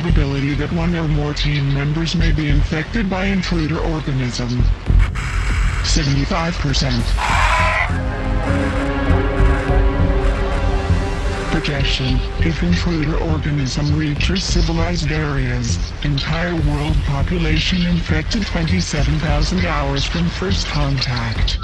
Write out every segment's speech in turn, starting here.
probability that one or more team members may be infected by intruder organism. 75%. Projection. If intruder organism reaches civilized areas, entire world population infected 27,000 hours from first contact.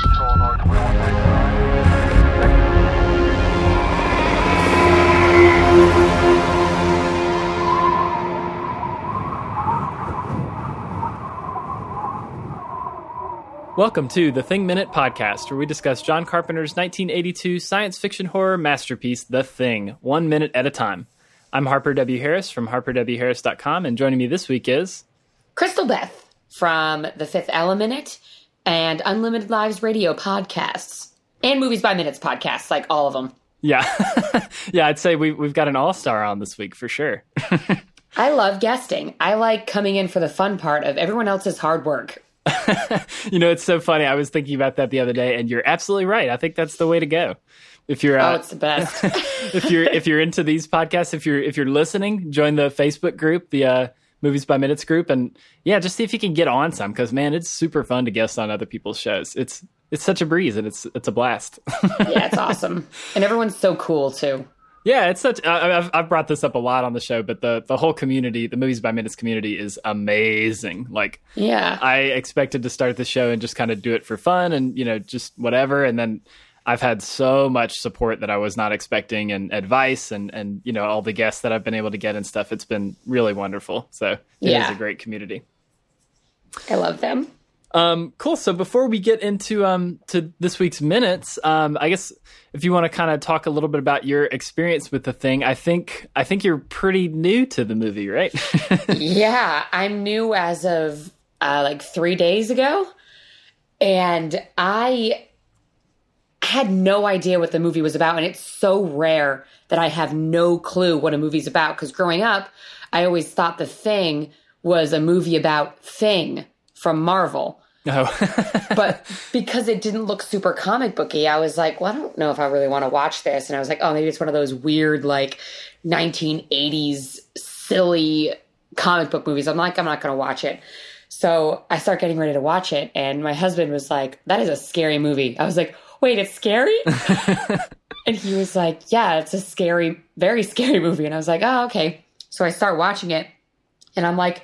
Welcome to the Thing Minute podcast, where we discuss John Carpenter's 1982 science fiction horror masterpiece, The Thing, one minute at a time. I'm Harper W. Harris from harperwharris.com, and joining me this week is Crystal Beth from The Fifth Element and Unlimited Lives Radio podcasts and Movies by Minutes podcasts, like all of them. Yeah. yeah, I'd say we, we've got an all star on this week for sure. I love guesting. I like coming in for the fun part of everyone else's hard work. you know, it's so funny. I was thinking about that the other day, and you're absolutely right. I think that's the way to go. If you're, oh, uh, it's the best. if you're if you're into these podcasts, if you're if you're listening, join the Facebook group, the uh, Movies by Minutes group, and yeah, just see if you can get on some because man, it's super fun to guest on other people's shows. It's it's such a breeze and it's it's a blast. yeah, it's awesome, and everyone's so cool too. Yeah, it's such. I've I've brought this up a lot on the show, but the the whole community, the movies by minutes community, is amazing. Like, yeah, I expected to start the show and just kind of do it for fun and you know just whatever, and then I've had so much support that I was not expecting and advice and and you know all the guests that I've been able to get and stuff. It's been really wonderful. So it yeah. is a great community. I love them. Um, cool. So before we get into um, to this week's minutes, um, I guess if you want to kind of talk a little bit about your experience with the thing, I think I think you're pretty new to the movie, right? yeah, I'm new as of uh, like three days ago, and I had no idea what the movie was about, and it's so rare that I have no clue what a movie's about. Because growing up, I always thought the thing was a movie about Thing from Marvel. No. but because it didn't look super comic booky, I was like, well, I don't know if I really want to watch this. And I was like, oh, maybe it's one of those weird, like 1980s silly comic book movies. I'm like, I'm not going to watch it. So I start getting ready to watch it. And my husband was like, that is a scary movie. I was like, wait, it's scary? and he was like, yeah, it's a scary, very scary movie. And I was like, oh, okay. So I start watching it. And I'm like,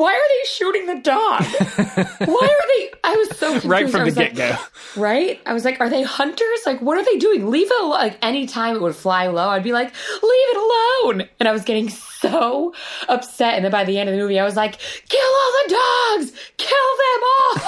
why are they shooting the dog? why are they? I was so confused. right from the get go. Like, right? I was like, are they hunters? Like, what are they doing? Leave it alone. Like, anytime it would fly low, I'd be like, leave it alone. And I was getting so upset. And then by the end of the movie, I was like, kill all the dogs, kill them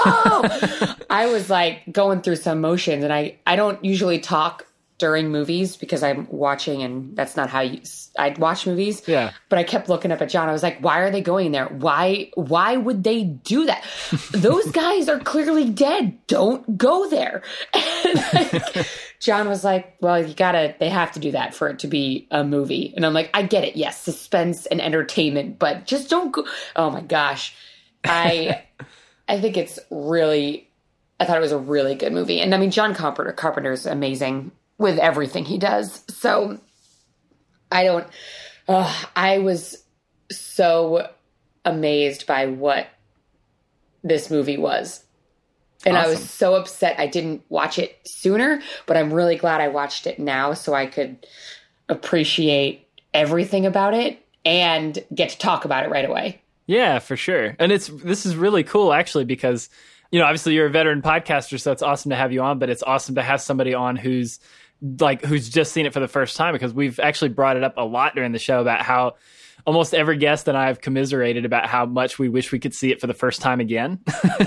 all. I was like going through some motions, and I I don't usually talk during movies because I'm watching and that's not how you, I'd watch movies. Yeah. But I kept looking up at John. I was like, why are they going there? Why, why would they do that? Those guys are clearly dead. Don't go there. And like, John was like, well, you gotta, they have to do that for it to be a movie. And I'm like, I get it. Yes. Suspense and entertainment, but just don't go. Oh my gosh. I, I think it's really, I thought it was a really good movie. And I mean, John Carpenter, Carpenter's amazing with everything he does. So I don't, uh, I was so amazed by what this movie was. And awesome. I was so upset I didn't watch it sooner, but I'm really glad I watched it now so I could appreciate everything about it and get to talk about it right away. Yeah, for sure. And it's this is really cool actually because you know, obviously you're a veteran podcaster so it's awesome to have you on, but it's awesome to have somebody on who's like who's just seen it for the first time because we've actually brought it up a lot during the show about how almost every guest and I have commiserated about how much we wish we could see it for the first time again.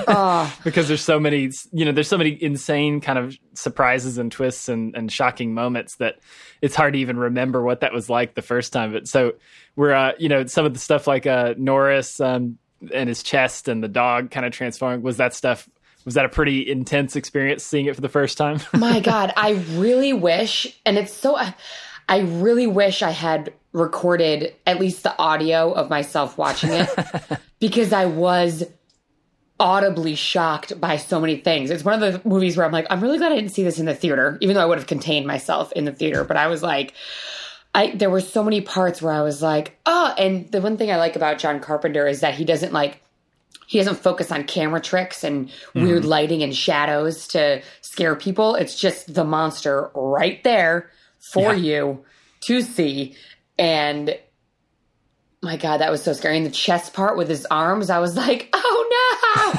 oh. because there's so many, you know, there's so many insane kind of surprises and twists and, and shocking moments that it's hard to even remember what that was like the first time. But so we're, uh, you know, some of the stuff like uh, Norris um, and his chest and the dog kind of transforming was that stuff was that a pretty intense experience seeing it for the first time? My God, I really wish, and it's so, I really wish I had recorded at least the audio of myself watching it because I was audibly shocked by so many things. It's one of the movies where I'm like, I'm really glad I didn't see this in the theater, even though I would have contained myself in the theater. But I was like, I there were so many parts where I was like, oh, and the one thing I like about John Carpenter is that he doesn't like he doesn't focus on camera tricks and weird Mm-hmm. lighting and shadows to scare people. It's just the monster right there for Yeah. you to see. And my God, that was so scary. And the chest part with his arms, I was like, oh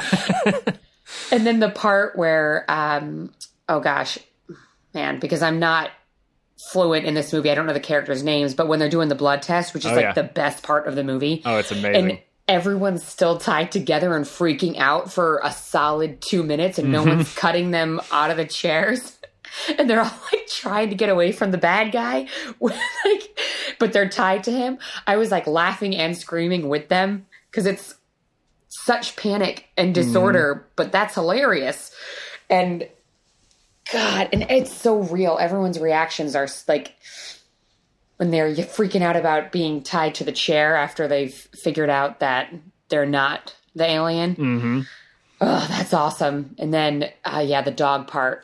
no. and then the part where, um, oh gosh, man, because I'm not fluent in this movie, I don't know the characters' names, but when they're doing the blood test, which is Oh, like yeah. the best part of the movie Oh, it's amazing. and everyone's still tied together and freaking out for a solid two minutes and no Mm-hmm. one's cutting them out of the chairs. And they're all like trying to get away from the bad guy like but they're tied to him. I was like laughing and screaming with them because it's such panic and disorder but that's hilarious. And god and it's so real. Everyone's reactions are like when they're freaking out about being tied to the chair after they've figured out that they're not the alien. hmm Oh, that's awesome. And then, uh, yeah, the dog part,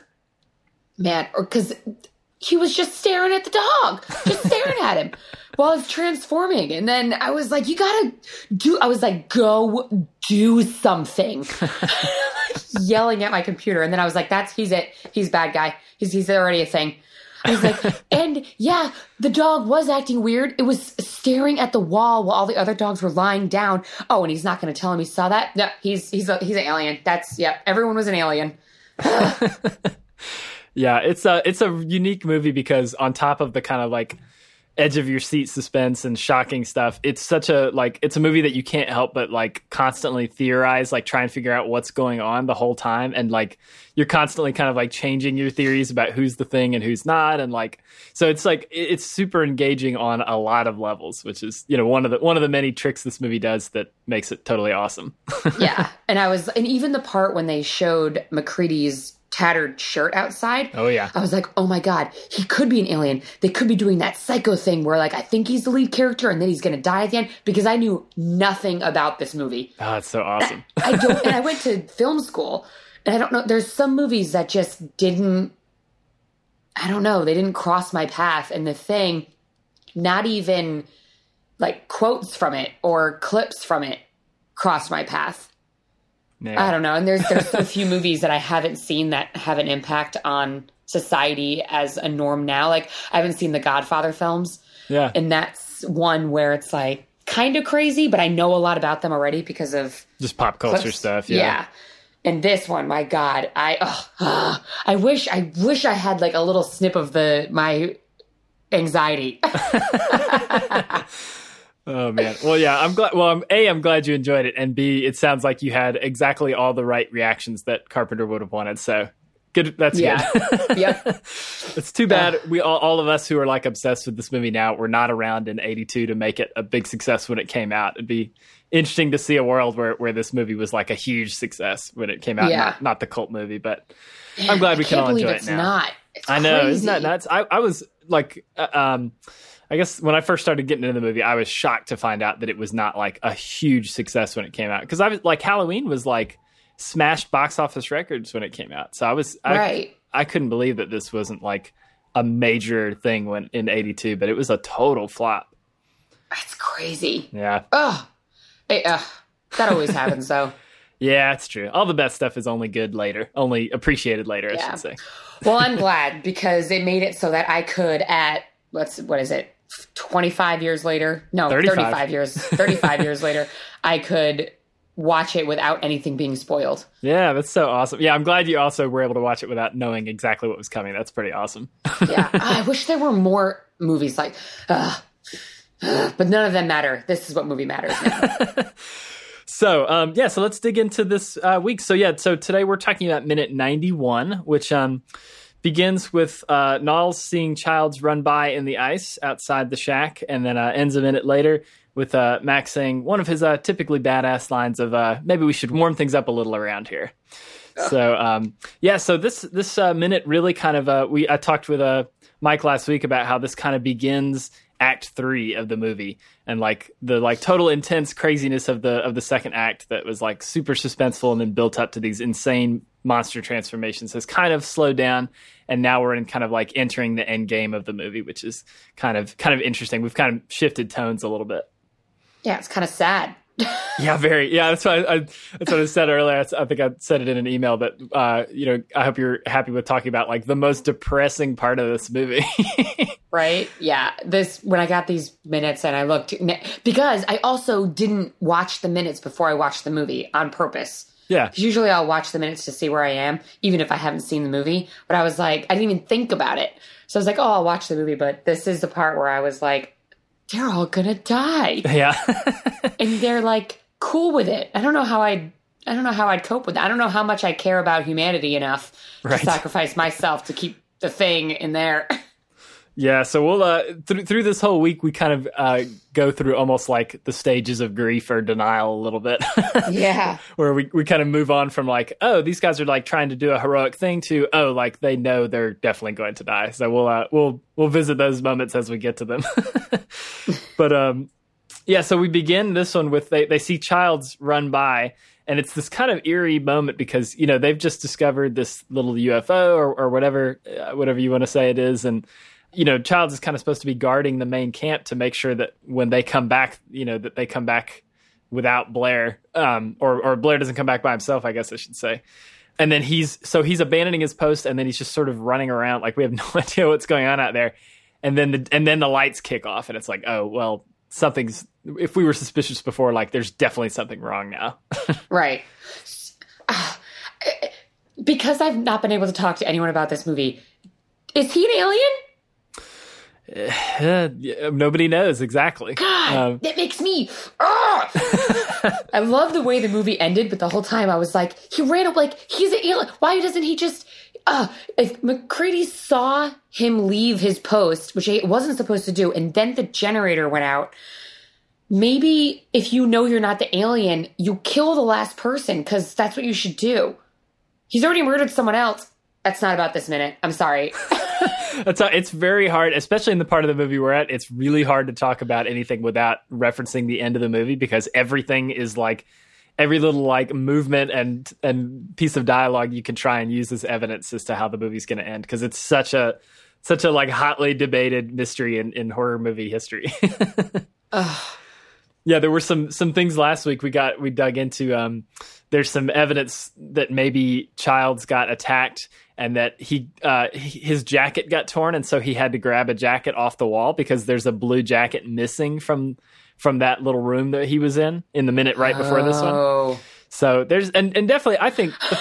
man, because he was just staring at the dog, just staring at him while it's transforming. And then I was like, you gotta do, I was like, go do something. Yelling at my computer. And then I was like, that's, he's it. He's bad guy. He's, he's already a thing. Was like, and yeah, the dog was acting weird. It was staring at the wall while all the other dogs were lying down. Oh, and he's not going to tell him he saw that. No, he's he's a, he's an alien. That's yep. Everyone was an alien. Yeah, it's a it's a unique movie because on top of the kind of like edge of your seat suspense and shocking stuff, it's such a like it's a movie that you can't help but like constantly theorize, like try and figure out what's going on the whole time, and like you're constantly kind of like changing your theories about who's the thing and who's not, and like so it's like it's super engaging on a lot of levels, which is you know one of the one of the many tricks this movie does that makes it totally awesome. yeah, and I was, and even the part when they showed MacReady's tattered shirt outside. Oh yeah, I was like, oh my God, he could be an alien. They could be doing that psycho thing where, like, I think he's the lead character and then he's going to die at the end because I knew nothing about this movie. oh, it's so awesome. I don't, and I went to film school and I don't know, there's some movies that just didn't, I don't know, they didn't cross my path. And the thing, not even like quotes from it or clips from it crossed my path. Yeah. I don't know. And there's there's so few movies that I haven't seen that have an impact on society as a norm now. Like I haven't seen the Godfather films, yeah, and that's one where it's like kind of crazy, but I know a lot about them already because of just pop culture clips. stuff. Yeah. And this one, my God, I ugh, I wish I wish I had like a little snip of the my anxiety. Oh man. Well, yeah. I'm glad. Well, I'm, a. I'm glad you enjoyed it, and b. It sounds like you had exactly all the right reactions that Carpenter would have wanted. So good. That's yeah. good. yep. it's too bad we all, all of us who are like obsessed with this movie now were not around in '82 to make it a big success when it came out. It'd be interesting to see a world where where this movie was like a huge success when it came out. Yeah. Not, not the cult movie, but I'm glad we I can all enjoy it now. not. It's I know, crazy. isn't that nuts? I, I was like, uh, um, I guess when I first started getting into the movie, I was shocked to find out that it was not like a huge success when it came out. Because I was like, Halloween was like smashed box office records when it came out. So I was, I, Right. I couldn't believe that this wasn't like a major thing when in '82, but it was a total flop. That's crazy. Yeah, Ugh. Ugh. That always happens though. yeah, it's true. All the best stuff is only good later, only appreciated later, I should say. Well, I'm glad because it made it so that I could at what's what is it? 25 years later? No, 35. 35 years. 35 years later, I could watch it without anything being spoiled. Yeah, that's so awesome. Yeah, I'm glad you also were able to watch it without knowing exactly what was coming. That's pretty awesome. Yeah. I wish there were more movies like ugh. Ugh. but none of them matter. This is what movie matters. So, um, yeah, so let's dig into this uh, week. So, yeah, so today we're talking about minute 91, which um, begins with uh, seeing Childs run by in the ice outside the shack, and then uh, ends a minute later with uh, Mac saying one of his uh, typically badass lines of uh, maybe we should warm things up a little around here. So um, yeah, so this this uh, minute really kind of uh, we I talked with uh, Mike last week about how this kind of begins Act three of the movie and like the like total intense craziness of the of the second act that was like super suspenseful and then built up to these insane monster transformations has kind of slowed down and now we're in kind of like entering the end game of the movie, which is kind of kind of interesting. We've kind of shifted tones a little bit. Yeah, it's kind of sad. yeah, very. Yeah, that's what I, I, that's what I said earlier. I, I think I said it in an email that uh, you know I hope you're happy with talking about like the most depressing part of this movie. right? Yeah. This when I got these minutes and I looked because I also didn't watch the minutes before I watched the movie on purpose. Yeah. Usually I'll watch the minutes to see where I am, even if I haven't seen the movie. But I was like, I didn't even think about it. So I was like, oh, I'll watch the movie. But this is the part where I was like, they're all gonna die. Yeah. and they're like cool with it. I don't know how I'd I don't know how I'd cope with that. I don't know how much I care about humanity enough right. to sacrifice myself to keep the thing in there. Yeah, so we'll uh through through this whole week we kind of uh go through almost like the stages of grief or denial a little bit. yeah. Where we we kind of move on from like, oh, these guys are like trying to do a heroic thing to oh, like they know they're definitely going to die. So we'll uh we'll we'll visit those moments as we get to them. but um yeah, so we begin this one with they they see Childs run by and it's this kind of eerie moment because you know they've just discovered this little UFO or, or whatever uh, whatever you want to say it is and you know, Childs is kind of supposed to be guarding the main camp to make sure that when they come back, you know, that they come back without Blair, um, or or Blair doesn't come back by himself, I guess I should say. And then he's so he's abandoning his post, and then he's just sort of running around like we have no idea what's going on out there. And then the and then the lights kick off, and it's like, oh well, something's. If we were suspicious before, like there's definitely something wrong now. right. Uh, because I've not been able to talk to anyone about this movie, is he an alien? Uh, nobody knows exactly. God, um, that makes me. I love the way the movie ended, but the whole time I was like, he ran up like he's an alien. Why doesn't he just? Uh, if MacReady saw him leave his post, which he wasn't supposed to do, and then the generator went out. Maybe if you know you're not the alien, you kill the last person because that's what you should do. He's already murdered someone else. That's not about this minute. I'm sorry. That's how, it's very hard, especially in the part of the movie we're at. It's really hard to talk about anything without referencing the end of the movie because everything is like every little like movement and and piece of dialogue you can try and use as evidence as to how the movie's going to end because it's such a such a like hotly debated mystery in, in horror movie history. yeah, there were some some things last week we got we dug into. Um, there's some evidence that maybe Childs got attacked and that he uh, his jacket got torn, and so he had to grab a jacket off the wall because there's a blue jacket missing from from that little room that he was in in the minute right before oh. this one. Oh. So there's and and definitely I think the,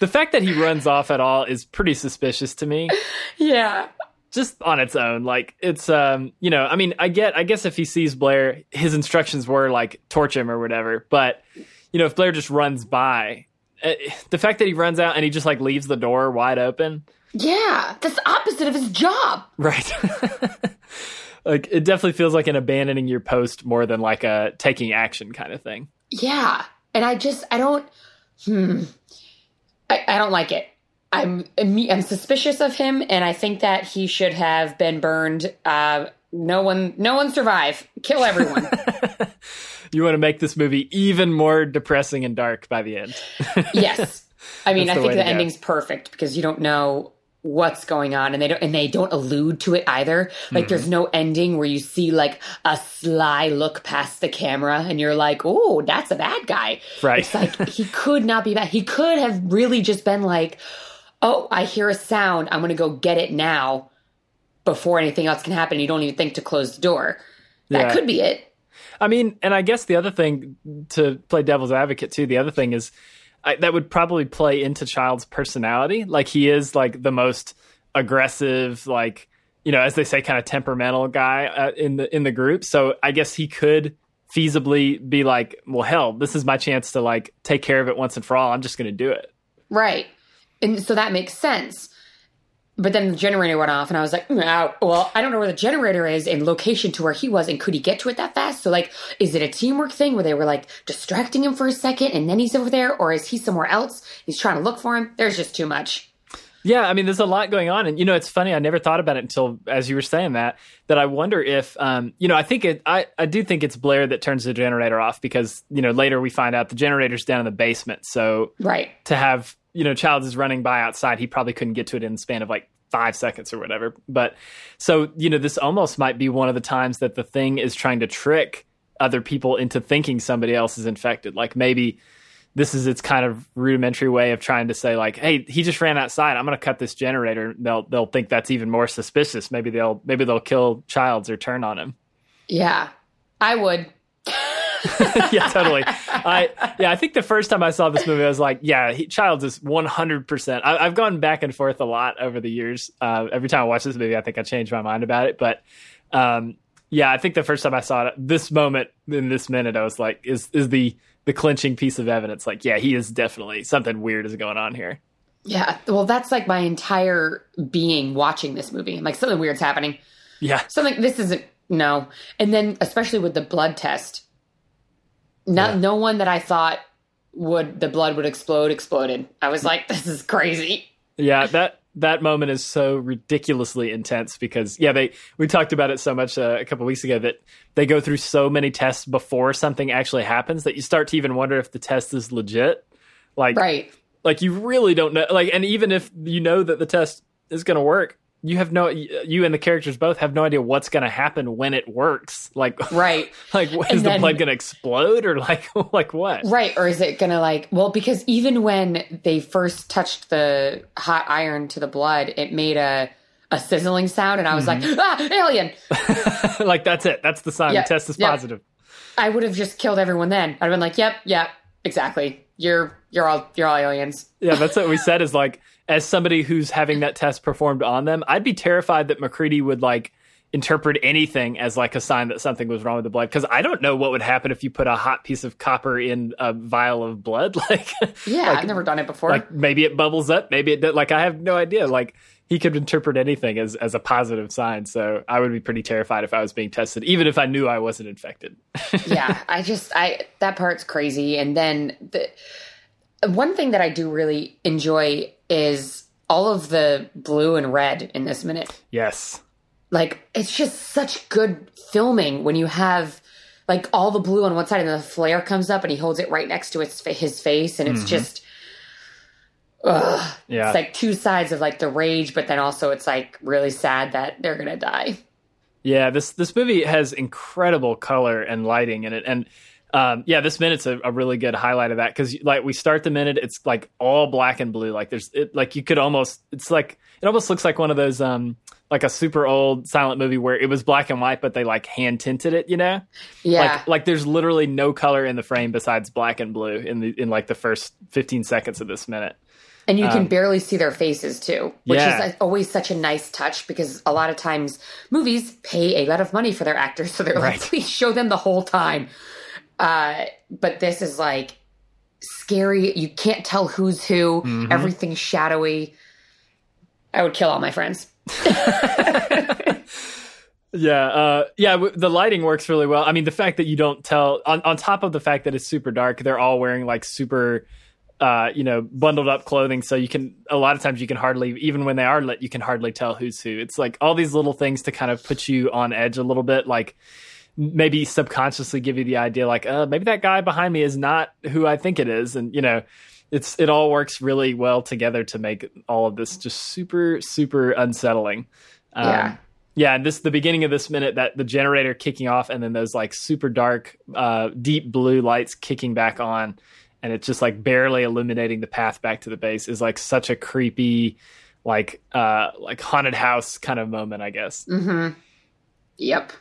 the fact that he runs off at all is pretty suspicious to me. Yeah. Just on its own, like it's um, you know, I mean, I get, I guess if he sees Blair, his instructions were like torch him or whatever. But you know, if Blair just runs by, uh, the fact that he runs out and he just like leaves the door wide open. Yeah, that's the opposite of his job. Right. like it definitely feels like an abandoning your post more than like a taking action kind of thing. Yeah, and I just I don't. Hmm. I, I don't like it. I'm I'm suspicious of him, and I think that he should have been burned. Uh, no one, no one survive. Kill everyone. you want to make this movie even more depressing and dark by the end. yes. I mean, I think the ending's go. perfect because you don't know what's going on and they don't and they don't allude to it either. Like mm-hmm. there's no ending where you see like a sly look past the camera and you're like, "Oh, that's a bad guy." Right. It's like he could not be bad. He could have really just been like, "Oh, I hear a sound. I'm going to go get it now." Before anything else can happen, you don't even think to close the door. That yeah. could be it. I mean, and I guess the other thing to play devil's advocate too, the other thing is I, that would probably play into Childs' personality. Like he is like the most aggressive, like you know, as they say, kind of temperamental guy uh, in the in the group. So I guess he could feasibly be like, well, hell, this is my chance to like take care of it once and for all. I'm just going to do it. Right, and so that makes sense. But then the generator went off, and I was like, mm, well, I don't know where the generator is in location to where he was, and could he get to it that fast? So, like, is it a teamwork thing where they were like distracting him for a second and then he's over there, or is he somewhere else? He's trying to look for him. There's just too much. Yeah, I mean, there's a lot going on, and you know, it's funny. I never thought about it until as you were saying that. That I wonder if, um, you know, I think it. I I do think it's Blair that turns the generator off because you know later we find out the generator's down in the basement. So right to have you know, Childs is running by outside, he probably couldn't get to it in the span of like five seconds or whatever. But so, you know, this almost might be one of the times that the thing is trying to trick other people into thinking somebody else is infected. Like maybe this is its kind of rudimentary way of trying to say like, hey, he just ran outside. I'm going to cut this generator. They'll they'll think that's even more suspicious. Maybe they'll maybe they'll kill Childs or turn on him. Yeah, I would. yeah, totally. I yeah, I think the first time I saw this movie, I was like, yeah, he, Childs is one hundred percent. I've gone back and forth a lot over the years. Uh, every time I watch this movie, I think I change my mind about it. But um, yeah, I think the first time I saw it, this moment in this minute, I was like, is is the the clinching piece of evidence? Like, yeah, he is definitely something weird is going on here. Yeah, well, that's like my entire being watching this movie. I'm like, something weird's happening. Yeah, something. This isn't no. And then, especially with the blood test, not yeah. no one that I thought would the blood would explode exploded. I was like, this is crazy. Yeah, that that moment is so ridiculously intense because yeah, they we talked about it so much uh, a couple weeks ago that they go through so many tests before something actually happens that you start to even wonder if the test is legit. Like right. Like you really don't know like and even if you know that the test is going to work, you have no you and the characters both have no idea what's going to happen when it works. Like right. like is then, the blood going to explode or like like what? Right or is it going to like well because even when they first touched the hot iron to the blood it made a a sizzling sound and i was mm-hmm. like ah alien! Like that's it. That's the sign. The test is positive. I would have just killed everyone then. I'd have been like yep yep exactly. You're you're all you're all aliens yeah that's what we said is like as somebody who's having that test performed on them, I'd be terrified that MacReady would like interpret anything as like a sign that something was wrong with the blood because I don't know what would happen if you put a hot piece of copper in a vial of blood. Like, yeah, like, I've never done it before. Like maybe it bubbles up, maybe it like I have no idea. Like he could interpret anything as as a positive sign. So I would be pretty terrified if I was being tested, even if I knew I wasn't infected. yeah, I just I that part's crazy. And then the one thing that I do really enjoy is all of the blue and red in this minute. Yes. Like it's just such good filming when you have like all the blue on one side and the flare comes up and he holds it right next to his, his face and it's mm-hmm. just ugh. Yeah. It's like two sides of like the rage but then also it's like really sad that they're going to die. Yeah, this this movie has incredible color and lighting in it and um, yeah, this minute's a, a, really good highlight of that because like we start the minute, it's like all black and blue. Like there's it, like you could almost it's like it almost looks like one of those um like a super old silent movie where it was black and white, but they like hand tinted it. You know? Yeah. Like like there's literally no color in the frame besides black and blue in the in like the first 15 seconds of this minute. And you can um, barely see their faces too, which yeah. is always such a nice touch because a lot of times movies pay a lot of money for their actors, so they're right. like, please show them the whole time. Uh, but this is like scary. You can't tell who's who. Mm-hmm. Everything's shadowy. I would kill all my friends. yeah, uh, yeah. W- the lighting works really well. I mean, the fact that you don't tell on on top of the fact that it's super dark, they're all wearing like super. Uh, you know, bundled up clothing, so you can a lot of times you can hardly, even when they are lit, you can hardly tell who's who. It's like all these little things to kind of put you on edge a little bit. Like maybe subconsciously give you the idea like uh, maybe that guy behind me is not who I think it is, and you know, it's it all works really well together to make all of this just super super unsettling. Um, yeah. Yeah, and this the beginning of this minute that the generator kicking off, and then those like super dark, uh, deep blue lights kicking back on, and it's just like barely illuminating the path back to the base is like such a creepy, like uh, like haunted house kind of moment, I guess. Mm-hmm. Yep.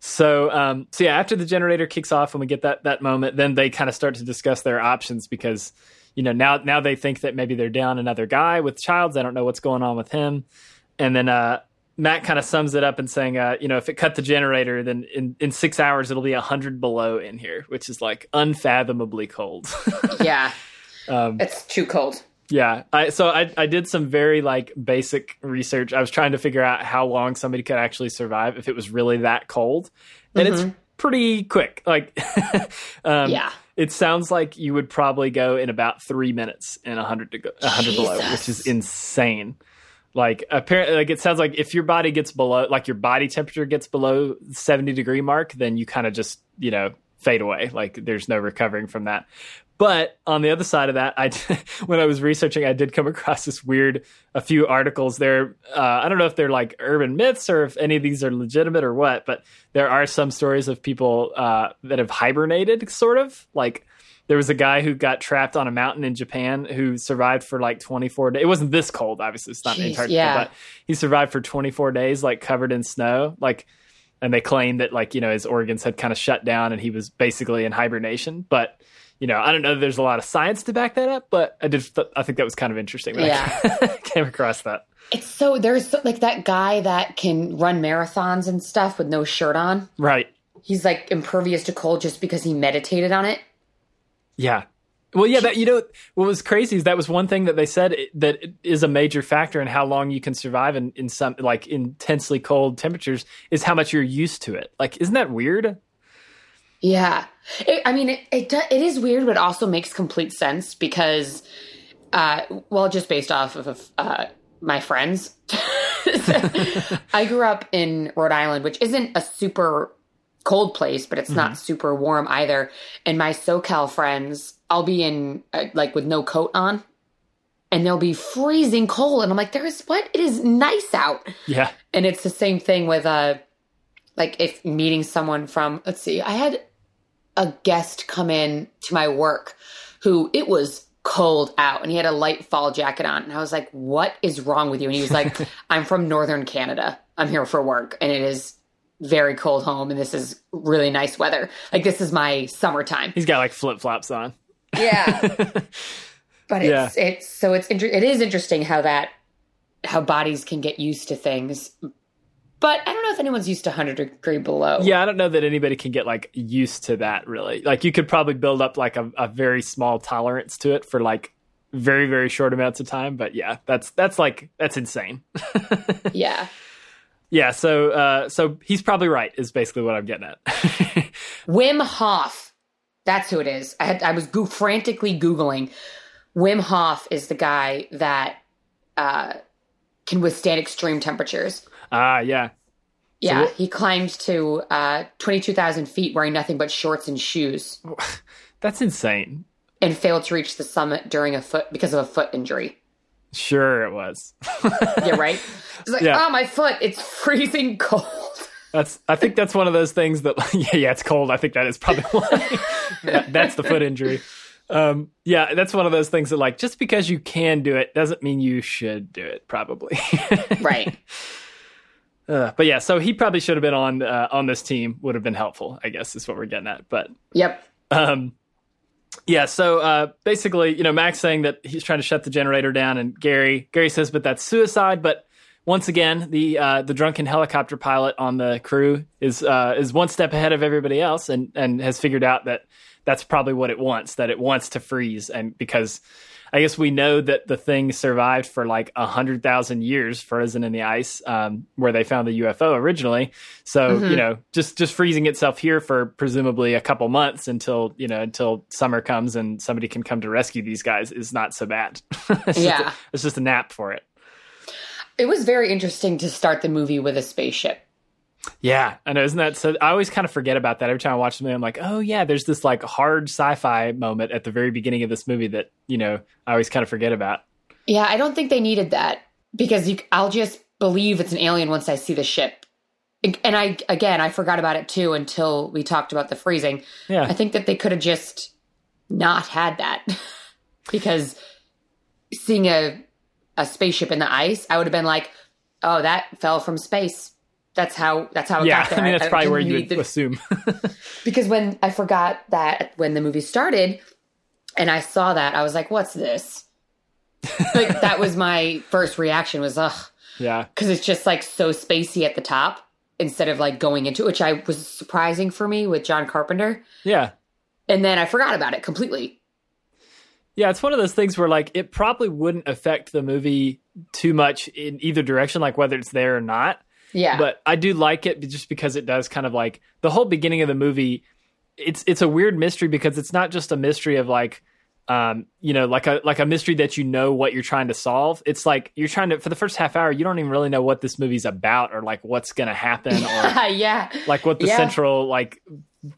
So, um, so yeah, after the generator kicks off and we get that that moment, then they kind of start to discuss their options because, you know, now now they think that maybe they're down another guy with Childs. I don't know what's going on with him, and then uh, Mac kind of sums it up and saying, uh, you know, if it cut the generator, then in, in six hours it'll be hundred below in here, which is like unfathomably cold. yeah, um, it's too cold. Yeah, I so I I did some very like basic research. I was trying to figure out how long somebody could actually survive if it was really that cold, and mm-hmm. it's pretty quick. Like, um, yeah, it sounds like you would probably go in about three minutes in a hundred to go hundred below, which is insane. Like apparently, like it sounds like if your body gets below, like your body temperature gets below seventy degree mark, then you kind of just you know fade away. Like there's no recovering from that. But on the other side of that, I when I was researching, I did come across this weird a few articles. There, uh, I don't know if they're like urban myths or if any of these are legitimate or what, but there are some stories of people uh, that have hibernated, sort of like there was a guy who got trapped on a mountain in Japan who survived for like 24 days. It wasn't this cold, obviously. It's not Jeez, Antarctica, yeah. but he survived for 24 days, like covered in snow. Like, and they claimed that like, you know, his organs had kind of shut down and he was basically in hibernation. But, you know, I don't know there's a lot of science to back that up, but I did, th- I think that was kind of interesting. That I came across that. It's so there's so- like that guy that can run marathons and stuff with no shirt on. Right. He's like impervious to cold just because he meditated on it. Yeah. Well, yeah, that you know what was crazy is that was one thing that they said that is a major factor in how long you can survive in, in some like intensely cold temperatures is how much you're used to it. Like, isn't that weird? Yeah, it, I mean, it, it do- it is weird, but also makes complete sense because, uh, well, just based off of uh, my friends, I grew up in Rhode Island, which isn't a super cold place, but it's not super warm either. And my SoCal friends, I'll be in uh, like with no coat on. And they'll be freezing cold, and I'm like, "There is what? It is nice out." Yeah. And it's the same thing with uh like if meeting someone from let's see, I had a guest come in to my work who it was cold out and he had a light fall jacket on and I was like, "What is wrong with you?" And he was like, "I'm from northern Canada. I'm here for work and it is very cold home and this is really nice weather. Like this is my summertime." He's got like flip flops on. Yeah. but Yeah. it's it's so it's inter- it is interesting how that how bodies can get used to things. But I don't know if anyone's used to 100 degree below. Yeah, I don't know that anybody can get like used to that really. Like, you could probably build up like a, a very small tolerance to it for like very very short amounts of time. But yeah, that's that's like that's insane. Yeah. yeah. So uh, so he's probably right. Is basically what I'm getting at. Wim Hof. That's who it is. I had I was go- frantically googling. Wim Hof is the guy that uh, can withstand extreme temperatures. Ah, yeah. Yeah, what- he climbed to uh, 22,000 feet wearing nothing but shorts and shoes That's insane. and failed to reach the summit during a foot because of a foot injury. Sure, it was. Yeah, right? It's like, Yeah. oh, my foot, it's freezing cold. That's. I think that's one of those things that. Yeah, yeah. It's cold. I think that is probably why. That- that's the foot injury. Um, yeah, that's one of those things that, like, just because you can do it doesn't mean you should do it. Probably. right. Uh, but yeah, so he probably should have been on uh, on this team. Would have been helpful, I guess, is what we're getting at. But Yep. um, yeah, so uh, basically, you know, Mac saying that he's trying to shut the generator down, and Gary Gary says, but that's suicide. But once again, the uh, the drunken helicopter pilot on the crew is uh, is one step ahead of everybody else, and and has figured out that that's probably what it wants. That it wants to freeze, and because I guess we know that the thing survived for like a hundred thousand years, frozen in the ice, um, where they found the UFO originally. So you know, just just freezing itself here for presumably a couple months until you know until summer comes and somebody can come to rescue these guys is not so bad. it's just Yeah. a, it's just a nap for it. It was very interesting to start the movie with a spaceship. Yeah, I know. Isn't that so? I always kind of forget about that every time I watch the movie. I'm like, oh yeah, there's this like hard sci-fi moment at the very beginning of this movie that you know I always kind of forget about. Yeah, I don't think they needed that because you, I'll just believe it's an alien once I see the ship. And I, again, I forgot about it too until we talked about the freezing. Yeah, I think that they could have just not had that because seeing a a spaceship in the ice, I would have been like, "Oh, that fell from space." That's how. That's how it yeah. got there. I mean, that's probably didn't where you would the- assume. because when I forgot that when the movie started, and I saw that, I was like, "What's this?" like that was my first reaction was ugh yeah, because it's just like so spacey at the top instead of like going into it, which I was surprising for me with John Carpenter. yeah. And then I forgot about it completely. Yeah, it's one of those things where like it probably wouldn't affect the movie too much in either direction, like whether it's there or not. Yeah. But I do like it just because it does kind of like the whole beginning of the movie. It's it's a weird mystery because it's not just a mystery of like, um, you know, like a like a mystery that you know what you're trying to solve. It's like you're trying to for the first half hour you don't even really know what this movie's about or like what's gonna happen or yeah. like what the Yeah. central like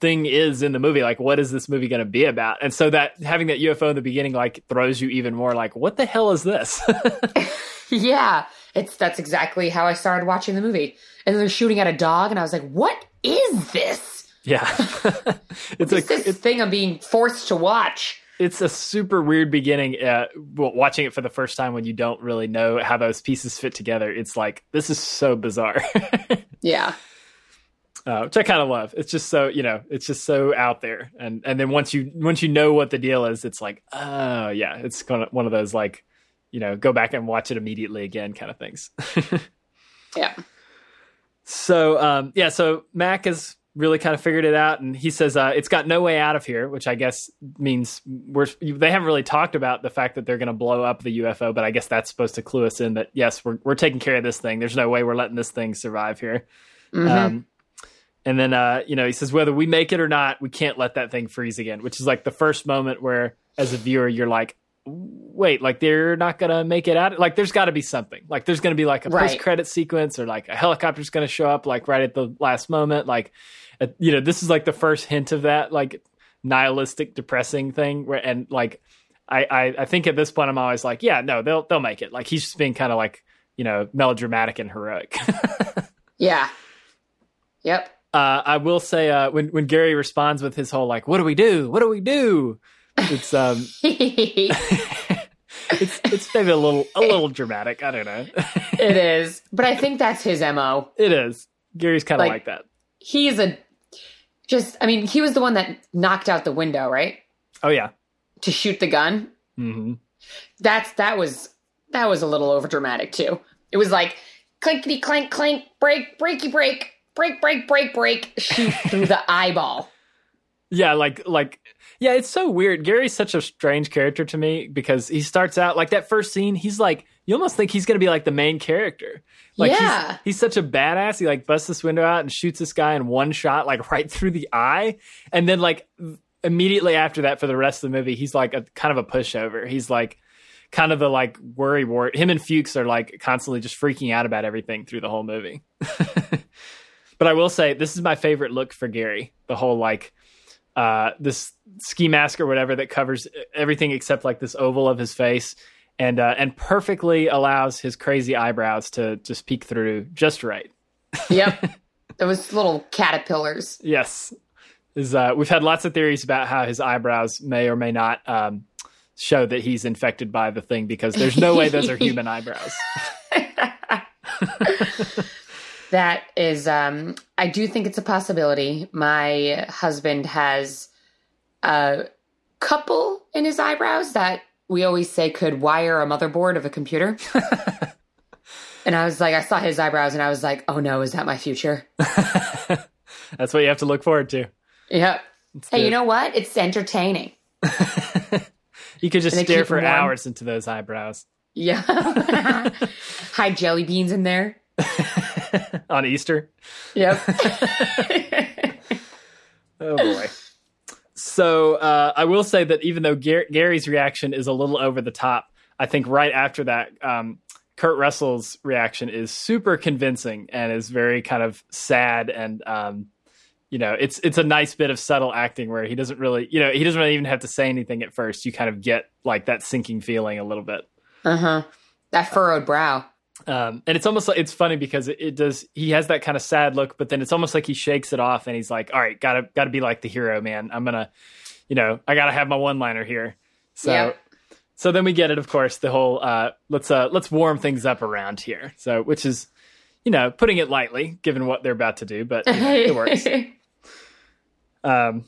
thing is in the movie. Like, what is this movie going to be about? And so that having that UFO in the beginning like throws you even more. Like, what the hell is this? yeah, it's that's exactly how I started watching the movie. And they're shooting at a dog, and I was like, "What is this?" Yeah, it's a this thing I'm being forced to watch. It's a super weird beginning. Uh, watching it for the first time when you don't really know how those pieces fit together, it's like this is so bizarre. yeah, uh, which I kind of love. It's just so you know, it's just so out there, and and then once you once you know what the deal is, it's like, oh yeah, it's kind of one of those like, you know, go back and watch it immediately again kind of things. yeah. So um, yeah, so Mac has really kind of figured it out, and he says uh, it's got no way out of here, which I guess means we're they haven't really talked about the fact that they're going to blow up the UFO, but I guess that's supposed to clue us in that yes, we're we're taking care of this thing. There's no way we're letting this thing survive here. Mm-hmm. Um, and then uh, you know he says whether we make it or not, we can't let that thing freeze again, which is like the first moment where as a viewer you're like, wait, like they're not gonna make it out. Like there's got to be something. Like there's gonna be like a right. post credit sequence or like a helicopter's gonna show up like right at the last moment. Like uh, you know, this is like the first hint of that like nihilistic, depressing thing. Where and like I, I I think at this point I'm always like, yeah, no, they'll they'll make it. Like he's just being kind of like you know melodramatic and heroic. yeah. Yep. Uh, I will say uh, when when Gary responds with his whole like, "What do we do? What do we do?" It's um, it's it's maybe a little a little dramatic. I don't know. it is, but I think that's his mo. It is. Gary's kind of like, like that. He's a just. I mean, he was the one that knocked out the window, right? Oh yeah. To shoot the gun. Mm-hmm. That's that was that was a little over dramatic too. It was like clinkety clank clank break breaky break break break break break shoot through the eyeball. Yeah, like like yeah, it's so weird. Gary's such a strange character to me because he starts out like that first scene. He's like, you almost think he's going to be like the main character. Like yeah. he's, he's such a badass. He like busts this window out and shoots this guy in one shot, like right through the eye. And then like immediately after that, for the rest of the movie, he's like a kind of a pushover. He's like kind of the like worry wart. Him and Fuchs are like constantly just freaking out about everything through the whole movie. but I will say this is my favorite look for Gary. The whole like uh, this ski mask or whatever that covers everything except like this oval of his face and uh, and perfectly allows his crazy eyebrows to just peek through just right. yep, those little caterpillars. Yes, is uh, we've had lots of theories about how his eyebrows may or may not um, show that he's infected by the thing because there's no way those are human eyebrows. that is um i do think it's a possibility. My husband has a couple in his eyebrows that we always say could wire a motherboard of a computer. And i was like i saw his eyebrows and i was like oh no is that my future? That's what you have to look forward to. Yep. Hey you know what? It's entertaining. You could just stare for hours into those eyebrows. Yeah. Hide jelly beans in there on Easter. Yep. oh boy. So uh, I will say that even though Gar- Gary's reaction is a little over the top, I think right after that, um, Kurt Russell's reaction is super convincing and is very kind of sad and um, you know it's it's a nice bit of subtle acting where he doesn't really you know he doesn't really even have to say anything at first. You kind of get like that sinking feeling a little bit. Uh huh. That furrowed brow. Um, and it's almost like it's funny because it, it, does. He has that kind of sad look, but then it's almost like he shakes it off and he's like, "All right, gotta gotta be like the hero, man. I'm gonna, you know, I gotta have my one liner here." So, yep. so then we get it, of course. The whole uh, let's uh, let's warm things up around here. So, which is, you know, putting it lightly, given what they're about to do, but you know, it works. um,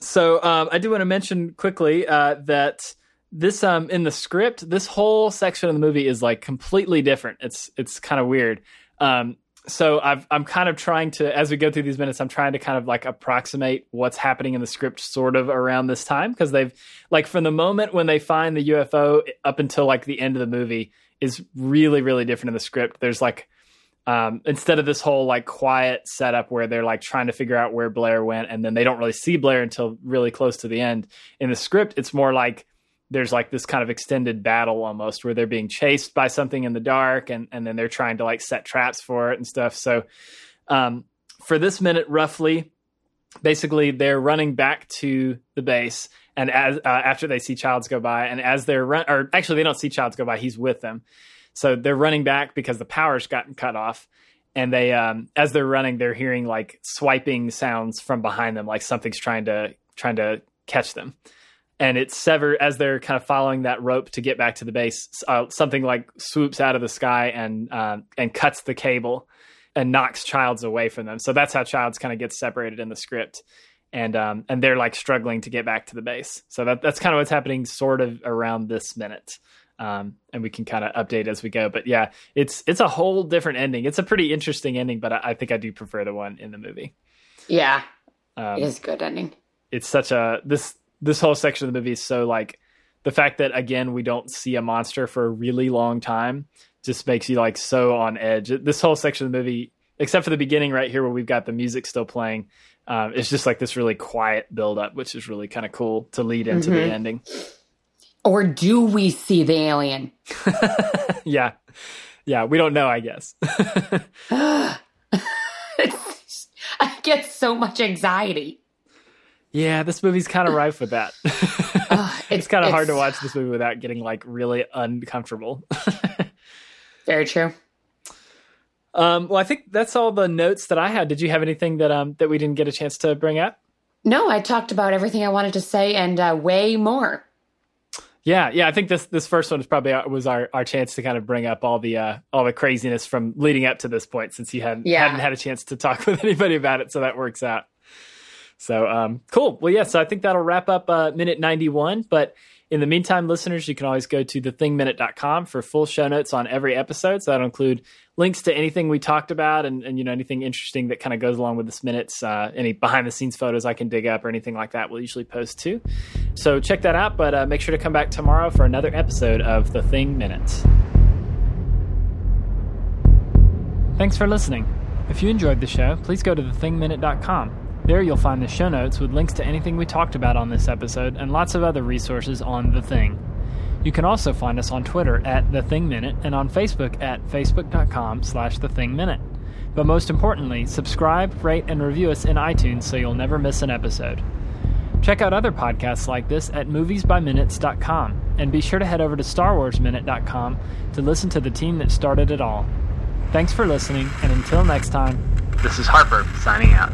so um, I do want to mention quickly uh, that this um in the script this whole section of the movie is like completely different it's it's kind of weird um so I've, I'm kind of trying to, as we go through these minutes, I'm trying to kind of like approximate what's happening in the script sort of around this time. Cause they've like from the moment when they find the UFO up until like the end of the movie is really, really different in the script. There's like, um, instead of this whole like quiet setup where they're like trying to figure out where Blair went and then they don't really see Blair until really close to the end. In the script, it's more like, there's like this kind of extended battle almost where they're being chased by something in the dark and, and then they're trying to like set traps for it and stuff. So um, for this minute, roughly, basically they're running back to the base and as uh, after they see childs go by and as they're run or actually they don't see childs go by he's with them so they're running back because the power's gotten cut off and they um as they're running they're hearing like swiping sounds from behind them like something's trying to trying to catch them and it's severed as they're kind of following that rope to get back to the base uh, something like swoops out of the sky and uh, and cuts the cable and knocks Childs away from them. So that's how Childs kind of gets separated in the script. And um and they're like struggling to get back to the base. So that that's kind of what's happening sort of around this minute. Um and we can kind of update as we go. But yeah, it's it's a whole different ending. It's a pretty interesting ending, but I, I think I do prefer the one in the movie. Yeah. Um, it is a good ending. It's such a this this whole section of the movie is so like the fact that again we don't see a monster for a really long time just makes you like so on edge. This whole section of the movie, except for the beginning right here where we've got the music still playing, um, it's just like this really quiet build up, which is really kind of cool to lead into Mm-hmm. the ending. Or do we see the alien? yeah. Yeah, we don't know, I guess. I get so much anxiety. Yeah, this movie's kind of rife with that. Ugh, it's kind of hard to watch this movie without getting like really uncomfortable. Very true. um, well, I think that's all the notes that I had. Did you have anything that um that we didn't get a chance to bring up? No, I talked about everything I wanted to say and uh, way more. Yeah, yeah. I think this this first one is probably our, was our, our chance to kind of bring up all the uh, all the craziness from leading up to this point, since you hadn't Yeah. hadn't had a chance to talk with anybody about it, so that works out. So um, cool. Well, yeah. So I think that'll wrap up uh, minute ninety one. But in the meantime, listeners, you can always go to thethingminute.com for full show notes on every episode. So that'll include links to anything we talked about and, and you know anything interesting that kind of goes along with this minutes. Uh, any behind the scenes photos I can dig up or anything like that, we'll usually post too. So check that out. But uh, make sure to come back tomorrow for another episode of The Thing Minute. Thanks for listening. If you enjoyed the show, please go to thethingminute.com. There you'll find the show notes with links to anything we talked about on this episode and lots of other resources on The Thing. You can also find us on Twitter at The Thing Minute and on Facebook at facebook.com slash The Thing Minute. But most importantly, subscribe, rate, and review us in iTunes so you'll never miss an episode. Check out other podcasts like this at moviesbyminutes.com and be sure to head over to starwarsminute.com to listen to the team that started it all. Thanks for listening, and until next time, this is Harper signing out.